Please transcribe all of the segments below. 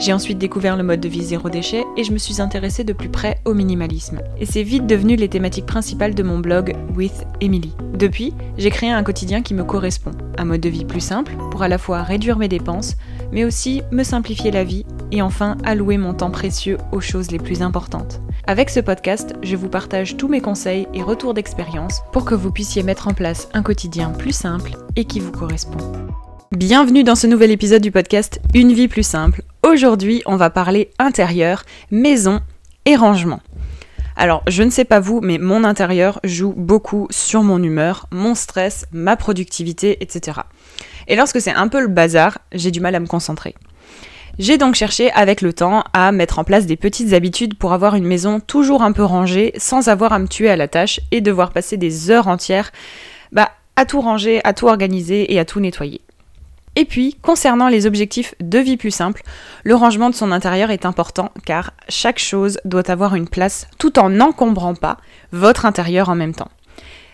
J'ai ensuite découvert le mode de vie zéro déchet et je me suis intéressée de plus près au minimalisme. Et c'est vite devenu les thématiques principales de mon blog With Emily. Depuis, j'ai créé un quotidien qui me correspond. Un mode de vie plus simple pour à la fois réduire mes dépenses, mais aussi me simplifier la vie et enfin allouer mon temps précieux aux choses les plus importantes. Avec ce podcast, je vous partage tous mes conseils et retours d'expérience pour que vous puissiez mettre en place un quotidien plus simple et qui vous correspond. Bienvenue dans ce nouvel épisode du podcast Une vie plus simple. Aujourd'hui, on va parler intérieur, maison et rangement. Alors, je ne sais pas vous, mais mon intérieur joue beaucoup sur mon humeur, mon stress, ma productivité, etc. Et lorsque c'est un peu le bazar, j'ai du mal à me concentrer. J'ai donc cherché avec le temps à mettre en place des petites habitudes pour avoir une maison toujours un peu rangée sans avoir à me tuer à la tâche et devoir passer des heures entières bah, à tout ranger, à tout organiser et à tout nettoyer. Et puis, concernant les objectifs de vie plus simple, le rangement de son intérieur est important car chaque chose doit avoir une place tout en n'encombrant pas votre intérieur en même temps.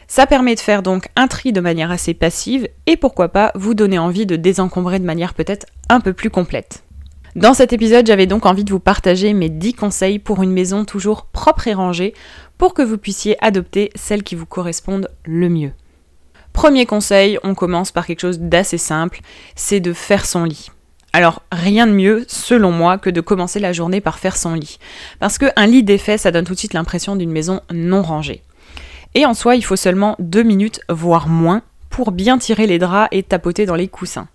Ça permet de faire donc un tri de manière assez passive et pourquoi pas vous donner envie de désencombrer de manière peut-être un peu plus complète. Dans cet épisode, j'avais donc envie de vous partager mes 10 conseils pour une maison toujours propre et rangée pour que vous puissiez adopter celle qui vous correspondent le mieux. Premier conseil, on commence par quelque chose d'assez simple, c'est de faire son lit. Alors, rien de mieux, selon moi, que de commencer la journée par faire son lit. Parce qu'un lit défait, ça donne tout de suite l'impression d'une maison non rangée. Et en soi, il faut seulement deux minutes, voire moins, pour bien tirer les draps et tapoter dans les coussins.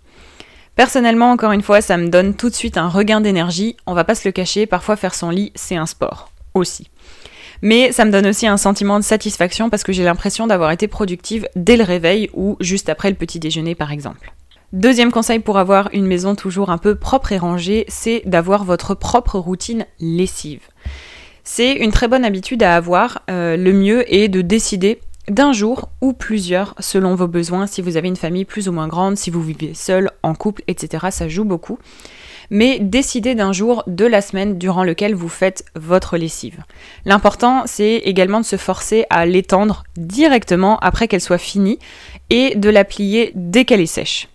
Personnellement, encore une fois, ça me donne tout de suite un regain d'énergie. On va pas se le cacher, parfois faire son lit, c'est un sport. Aussi. Mais ça me donne aussi un sentiment de satisfaction parce que j'ai l'impression d'avoir été productive dès le réveil ou juste après le petit déjeuner par exemple. Deuxième conseil pour avoir une maison toujours un peu propre et rangée, c'est d'avoir votre propre routine lessive. C'est une très bonne habitude à avoir. Euh, le mieux est de décider d'un jour ou plusieurs selon vos besoins, si vous avez une famille plus ou moins grande, si vous vivez seul, en couple, etc. Ça joue beaucoup mais décidez d'un jour de la semaine durant lequel vous faites votre lessive. L'important, c'est également de se forcer à l'étendre directement après qu'elle soit finie et de la plier dès qu'elle est sèche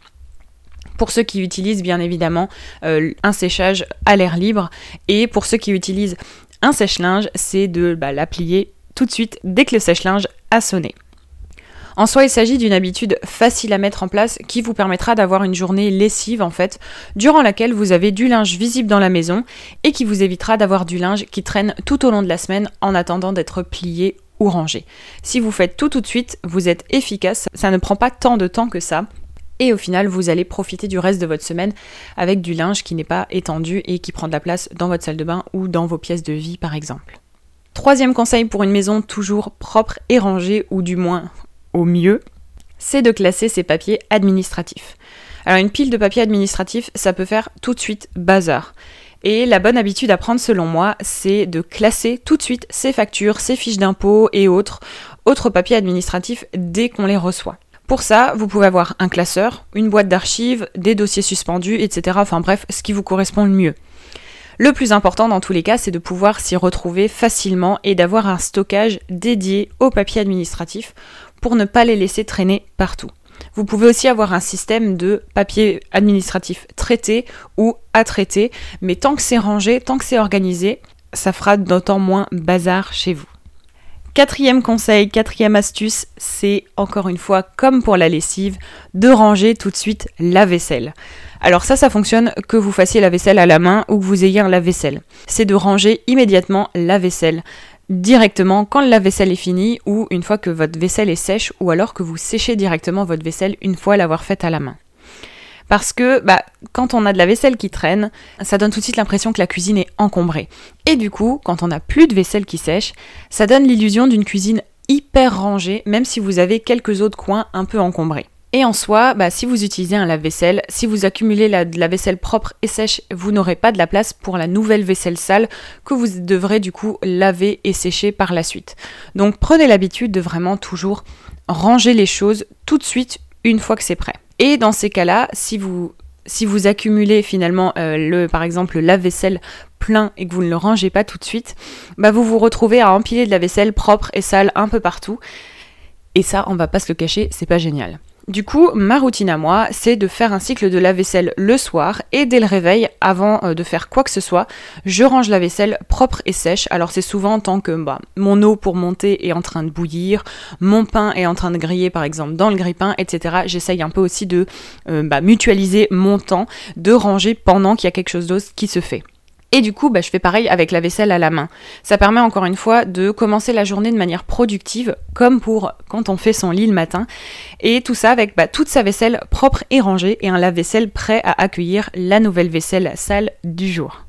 pour ceux qui utilisent bien évidemment euh, un séchage à l'air libre et pour ceux qui utilisent un sèche-linge, c'est de bah, la plier tout de suite dès que le sèche-linge a sonné. En soi, il s'agit d'une habitude facile à mettre en place qui vous permettra d'avoir une journée lessive en fait, durant laquelle vous avez du linge visible dans la maison et qui vous évitera d'avoir du linge qui traîne tout au long de la semaine en attendant d'être plié ou rangé. Si vous faites tout tout de suite, vous êtes efficace, ça ne prend pas tant de temps que ça. Et au final, vous allez profiter du reste de votre semaine avec du linge qui n'est pas étendu et qui prend de la place dans votre salle de bain ou dans vos pièces de vie par exemple. Troisième conseil pour une maison toujours propre et rangée, ou du moins au mieux, c'est de classer ses papiers administratifs. Alors une pile de papiers administratifs, ça peut faire tout de suite bazar. Et la bonne habitude à prendre selon moi, c'est de classer tout de suite ses factures, ses fiches d'impôts et autres, autres papiers administratifs dès qu'on les reçoit. Pour ça, vous pouvez avoir un classeur, une boîte d'archives, des dossiers suspendus, etc. Enfin bref, ce qui vous correspond le mieux. Le plus important dans tous les cas, c'est de pouvoir s'y retrouver facilement et d'avoir un stockage dédié aux papiers administratifs pour ne pas les laisser traîner partout. Vous pouvez aussi avoir un système de papier administratif traité ou à traiter, mais tant que c'est rangé, tant que c'est organisé, ça fera d'autant moins bazar chez vous. Quatrième conseil, quatrième astuce, c'est encore une fois, comme pour la lessive, de ranger tout de suite la vaisselle. Alors ça, ça fonctionne que vous fassiez la vaisselle à la main ou que vous ayez un lave-vaisselle. C'est de ranger immédiatement la vaisselle directement quand la vaisselle est finie ou une fois que votre vaisselle est sèche ou alors que vous séchez directement votre vaisselle une fois l'avoir faite à la main. Parce que bah, quand on a de la vaisselle qui traîne, ça donne tout de suite l'impression que la cuisine est encombrée. Et du coup, quand on n'a plus de vaisselle qui sèche, ça donne l'illusion d'une cuisine hyper rangée, même si vous avez quelques autres coins un peu encombrés. Et en soi, bah, si vous utilisez un lave-vaisselle, si vous accumulez de la vaisselle propre et sèche, vous n'aurez pas de la place pour la nouvelle vaisselle sale que vous devrez du coup laver et sécher par la suite. Donc prenez l'habitude de vraiment toujours ranger les choses tout de suite une fois que c'est prêt. Et dans ces cas-là, si vous si vous accumulez finalement euh, le, par exemple, le lave-vaisselle plein et que vous ne le rangez pas tout de suite, bah vous vous retrouvez à empiler de la vaisselle propre et sale un peu partout. Et ça, on va pas se le cacher, c'est pas génial. Du coup, ma routine à moi, c'est de faire un cycle de la vaisselle le soir et dès le réveil, avant euh, de faire quoi que ce soit, je range la vaisselle propre et sèche. Alors c'est souvent tant que bah, mon eau pour monter est en train de bouillir, mon pain est en train de griller par exemple dans le grille-pain, etc. J'essaye un peu aussi de euh, bah, mutualiser mon temps, de ranger pendant qu'il y a quelque chose d'autre qui se fait. Et du coup, bah, je fais pareil avec la vaisselle à la main. Ça permet encore une fois de commencer la journée de manière productive, comme pour quand on fait son lit le matin. Et tout ça avec bah, toute sa vaisselle propre et rangée et un lave-vaisselle prêt à accueillir la nouvelle vaisselle sale du jour.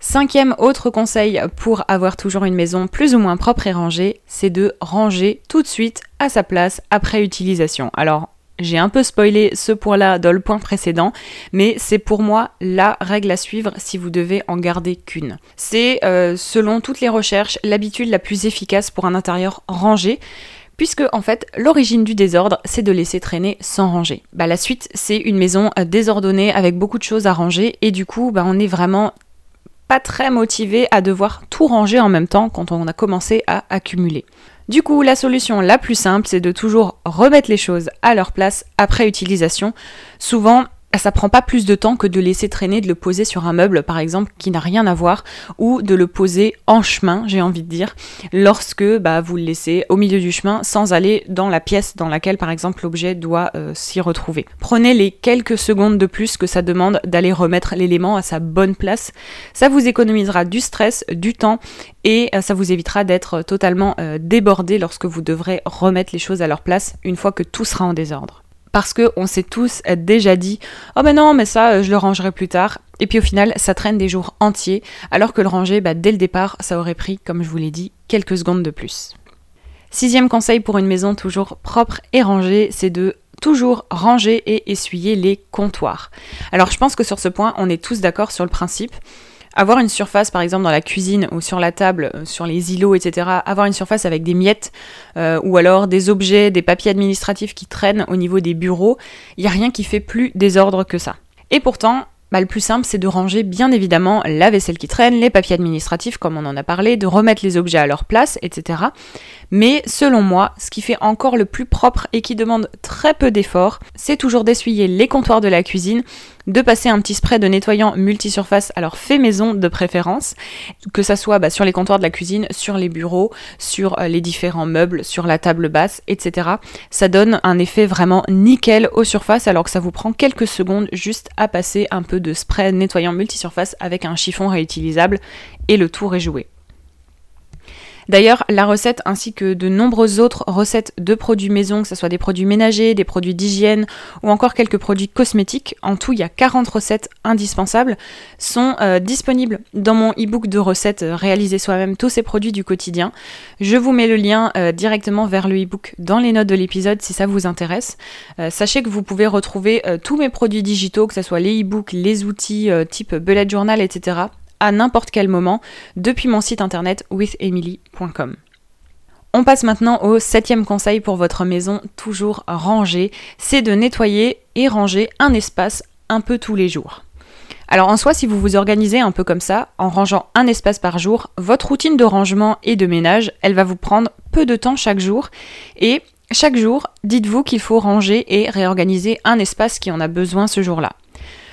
Cinquième autre conseil pour avoir toujours une maison plus ou moins propre et rangée, c'est de ranger tout de suite à sa place après utilisation. Alors j'ai un peu spoilé ce point-là dans le point précédent, mais c'est pour moi la règle à suivre si vous devez en garder qu'une. C'est, euh, selon toutes les recherches, l'habitude la plus efficace pour un intérieur rangé, puisque en fait l'origine du désordre c'est de laisser traîner sans ranger. Bah, la suite c'est une maison euh, désordonnée avec beaucoup de choses à ranger et du coup bah, on est vraiment pas très motivé à devoir tout ranger en même temps quand on a commencé à accumuler. Du coup, la solution la plus simple, c'est de toujours remettre les choses à leur place après utilisation. Souvent, ça prend pas plus de temps que de laisser traîner, de le poser sur un meuble par exemple qui n'a rien à voir ou de le poser en chemin, j'ai envie de dire, lorsque bah, vous le laissez au milieu du chemin sans aller dans la pièce dans laquelle par exemple l'objet doit euh, s'y retrouver. Prenez les quelques secondes de plus que ça demande d'aller remettre l'élément à sa bonne place. Ça vous économisera du stress, du temps et euh, ça vous évitera d'être totalement euh, débordé lorsque vous devrez remettre les choses à leur place une fois que tout sera en désordre parce qu'on s'est tous déjà dit oh ben non mais ça euh, je le rangerai plus tard et puis au final ça traîne des jours entiers alors que le ranger bah, dès le départ ça aurait pris comme je vous l'ai dit quelques secondes de plus. Sixième conseil pour une maison toujours propre et rangée c'est de toujours ranger et essuyer les comptoirs. Alors je pense que sur ce point on est tous d'accord sur le principe. Avoir une surface, par exemple, dans la cuisine ou sur la table, euh, sur les îlots, etc., avoir une surface avec des miettes euh, ou alors des objets, des papiers administratifs qui traînent au niveau des bureaux, il n'y a rien qui fait plus désordre que ça. Et pourtant, bah, le plus simple, c'est de ranger bien évidemment la vaisselle qui traîne, les papiers administratifs comme on en a parlé, de remettre les objets à leur place, etc. Mais selon moi, ce qui fait encore le plus propre et qui demande très peu d'efforts, c'est toujours d'essuyer les comptoirs de la cuisine, de passer un petit spray de nettoyant multisurface, alors fait maison de préférence, que ça soit bah, sur les comptoirs de la cuisine, sur les bureaux, sur euh, les différents meubles, sur la table basse, etc. Ça donne un effet vraiment nickel aux surfaces alors que ça vous prend quelques secondes juste à passer un peu de spray nettoyant multisurface avec un chiffon réutilisable et le tour est joué. D'ailleurs, la recette ainsi que de nombreuses autres recettes de produits maison, que ce soit des produits ménagers, des produits d'hygiène ou encore quelques produits cosmétiques, en tout il y a 40 recettes indispensables, sont euh, disponibles dans mon e-book de recettes euh, réalisées soi-même tous ces produits du quotidien. Je vous mets le lien euh, directement vers le e-book dans les notes de l'épisode si ça vous intéresse. sachez que vous pouvez retrouver tous mes produits digitaux, que ce soit les e-books, les outils type bullet journal, etc à n'importe quel moment depuis mon site internet withemily.com. On passe maintenant au septième conseil pour votre maison toujours rangée, c'est de nettoyer et ranger un espace un peu tous les jours. Alors en soi, si vous vous organisez un peu comme ça, en rangeant un espace par jour, votre routine de rangement et de ménage, elle va vous prendre peu de temps chaque jour. Et chaque jour, dites-vous qu'il faut ranger et réorganiser un espace qui en a besoin ce jour-là.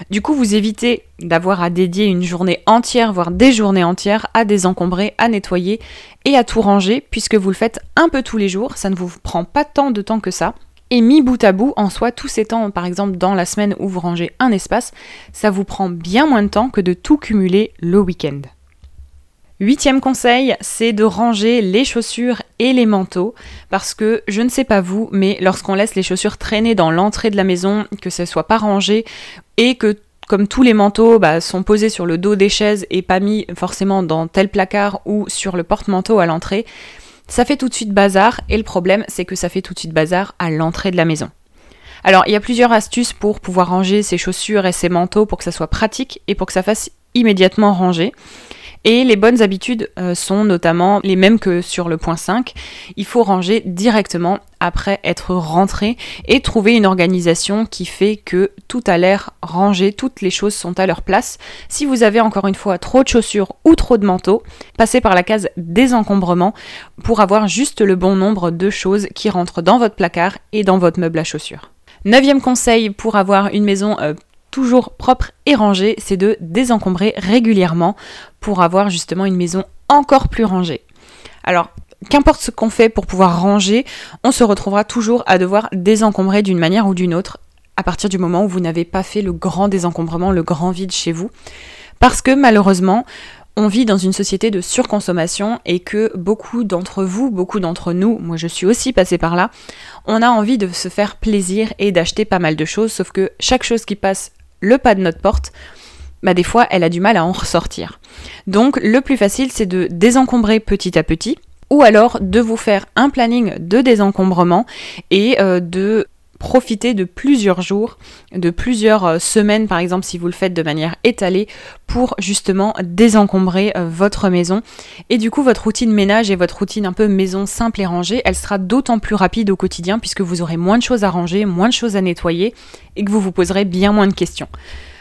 Du coup, vous évitez d'avoir à dédier une journée entière, voire des journées entières, à désencombrer, à nettoyer et à tout ranger, puisque vous le faites un peu tous les jours, ça ne vous prend pas tant de temps que ça. Et mis bout à bout, en soi, tous ces temps, par exemple dans la semaine où vous rangez un espace, ça vous prend bien moins de temps que de tout cumuler le week-end. Huitième conseil, c'est de ranger les chaussures et les manteaux parce que je ne sais pas vous, mais lorsqu'on laisse les chaussures traîner dans l'entrée de la maison, que ce soit pas rangé et que comme tous les manteaux bah, sont posés sur le dos des chaises et pas mis forcément dans tel placard ou sur le porte-manteau à l'entrée, ça fait tout de suite bazar et le problème c'est que ça fait tout de suite bazar à l'entrée de la maison. Alors il y a plusieurs astuces pour pouvoir ranger ses chaussures et ses manteaux pour que ça soit pratique et pour que ça fasse immédiatement ranger. Et les bonnes habitudes euh, sont notamment les mêmes que sur le point 5. Il faut ranger directement après être rentré et trouver une organisation qui fait que tout a l'air rangé, toutes les choses sont à leur place. Si vous avez encore une fois trop de chaussures ou trop de manteaux, passez par la case désencombrement pour avoir juste le bon nombre de choses qui rentrent dans votre placard et dans votre meuble à chaussures. Neuvième conseil pour avoir une maison euh, toujours propre et rangée, c'est de désencombrer régulièrement pour avoir justement une maison encore plus rangée. Alors, qu'importe ce qu'on fait pour pouvoir ranger, on se retrouvera toujours à devoir désencombrer d'une manière ou d'une autre à partir du moment où vous n'avez pas fait le grand désencombrement, le grand vide chez vous. Parce que malheureusement, on vit dans une société de surconsommation et que beaucoup d'entre vous, beaucoup d'entre nous, moi je suis aussi passée par là, on a envie de se faire plaisir et d'acheter pas mal de choses, sauf que chaque chose qui passe le pas de notre porte, bah des fois elle a du mal à en ressortir. Donc le plus facile c'est de désencombrer petit à petit ou alors de vous faire un planning de désencombrement et euh, de profiter de plusieurs jours, de plusieurs euh, semaines par exemple si vous le faites de manière étalée pour justement désencombrer euh, votre maison. Et du coup votre routine ménage et votre routine un peu maison simple et rangée, elle sera d'autant plus rapide au quotidien puisque vous aurez moins de choses à ranger, moins de choses à nettoyer et que vous vous poserez bien moins de questions.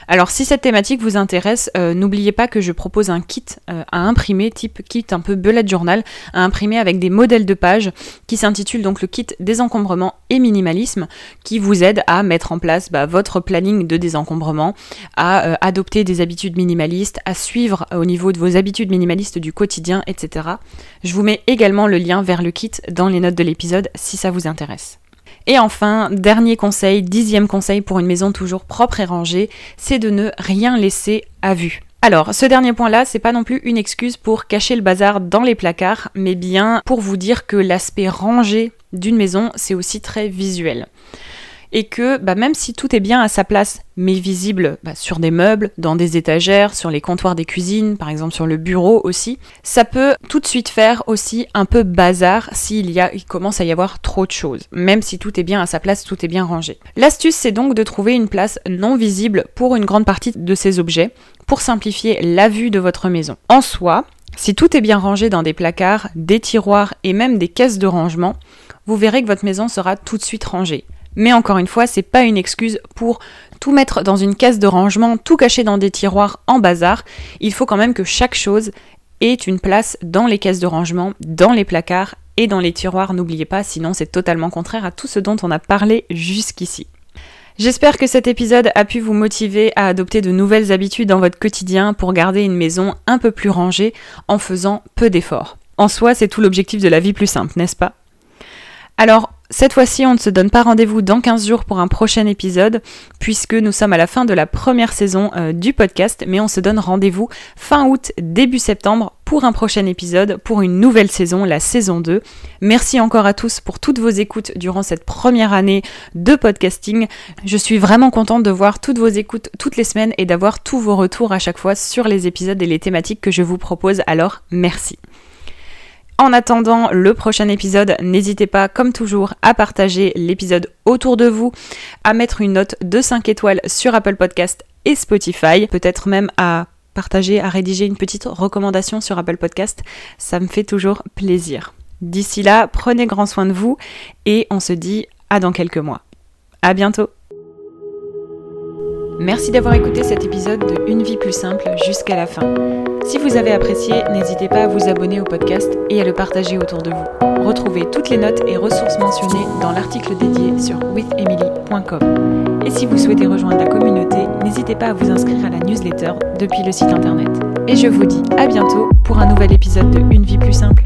Alors si cette thématique vous intéresse, euh, n'oubliez pas que je propose un kit euh, à imprimer, type kit un peu bullet journal, à imprimer avec des modèles de pages qui s'intitule donc le kit désencombrement et minimalisme, qui vous aide à mettre en place bah, votre planning de désencombrement, à euh, adopter des habitudes minimalistes, à suivre au niveau de vos habitudes minimalistes du quotidien, etc. Je vous mets également le lien vers le kit dans les notes de l'épisode si ça vous intéresse. Et enfin, dernier conseil, dixième conseil pour une maison toujours propre et rangée, c'est de ne rien laisser à vue. Alors, ce dernier point-là, c'est pas non plus une excuse pour cacher le bazar dans les placards, mais bien pour vous dire que l'aspect rangé d'une maison, c'est aussi très visuel et que bah, même si tout est bien à sa place, mais visible bah, sur des meubles, dans des étagères, sur les comptoirs des cuisines, par exemple sur le bureau aussi, ça peut tout de suite faire aussi un peu bazar s'il y a, il commence à y avoir trop de choses. Même si tout est bien à sa place, tout est bien rangé. L'astuce, c'est donc de trouver une place non visible pour une grande partie de ces objets pour simplifier la vue de votre maison. En soi, si tout est bien rangé dans des placards, des tiroirs et même des caisses de rangement, vous verrez que votre maison sera tout de suite rangée. Mais encore une fois, c'est pas une excuse pour tout mettre dans une caisse de rangement, tout cacher dans des tiroirs en bazar. Il faut quand même que chaque chose ait une place dans les caisses de rangement, dans les placards et dans les tiroirs, n'oubliez pas, sinon c'est totalement contraire à tout ce dont on a parlé jusqu'ici. J'espère que cet épisode a pu vous motiver à adopter de nouvelles habitudes dans votre quotidien pour garder une maison un peu plus rangée en faisant peu d'efforts. En soi, c'est tout l'objectif de la vie plus simple, n'est-ce pas? Alors, cette fois-ci, on ne se donne pas rendez-vous dans 15 jours pour un prochain épisode, puisque nous sommes à la fin de la première saison euh, du podcast, mais on se donne rendez-vous fin août, début septembre pour un prochain épisode, pour une nouvelle saison, la saison 2. Merci encore à tous pour toutes vos écoutes durant cette première année de podcasting. Je suis vraiment contente de voir toutes vos écoutes toutes les semaines et d'avoir tous vos retours à chaque fois sur les épisodes et les thématiques que je vous propose, alors merci. En attendant le prochain épisode, n'hésitez pas, comme toujours, à partager l'épisode autour de vous, à mettre une note de 5 étoiles sur Apple Podcast et Spotify, peut-être même à partager, à rédiger une petite recommandation sur Apple Podcast. Ça me fait toujours plaisir. D'ici là, prenez grand soin de vous et on se dit à dans quelques mois. À bientôt! Merci d'avoir écouté cet épisode de Une vie plus simple jusqu'à la fin. Si vous avez apprécié, n'hésitez pas à vous abonner au podcast et à le partager autour de vous. Retrouvez toutes les notes et ressources mentionnées dans l'article dédié sur withemily.com. Et si vous souhaitez rejoindre la communauté, n'hésitez pas à vous inscrire à la newsletter depuis le site internet. Et je vous dis à bientôt pour un nouvel épisode de Une vie plus simple.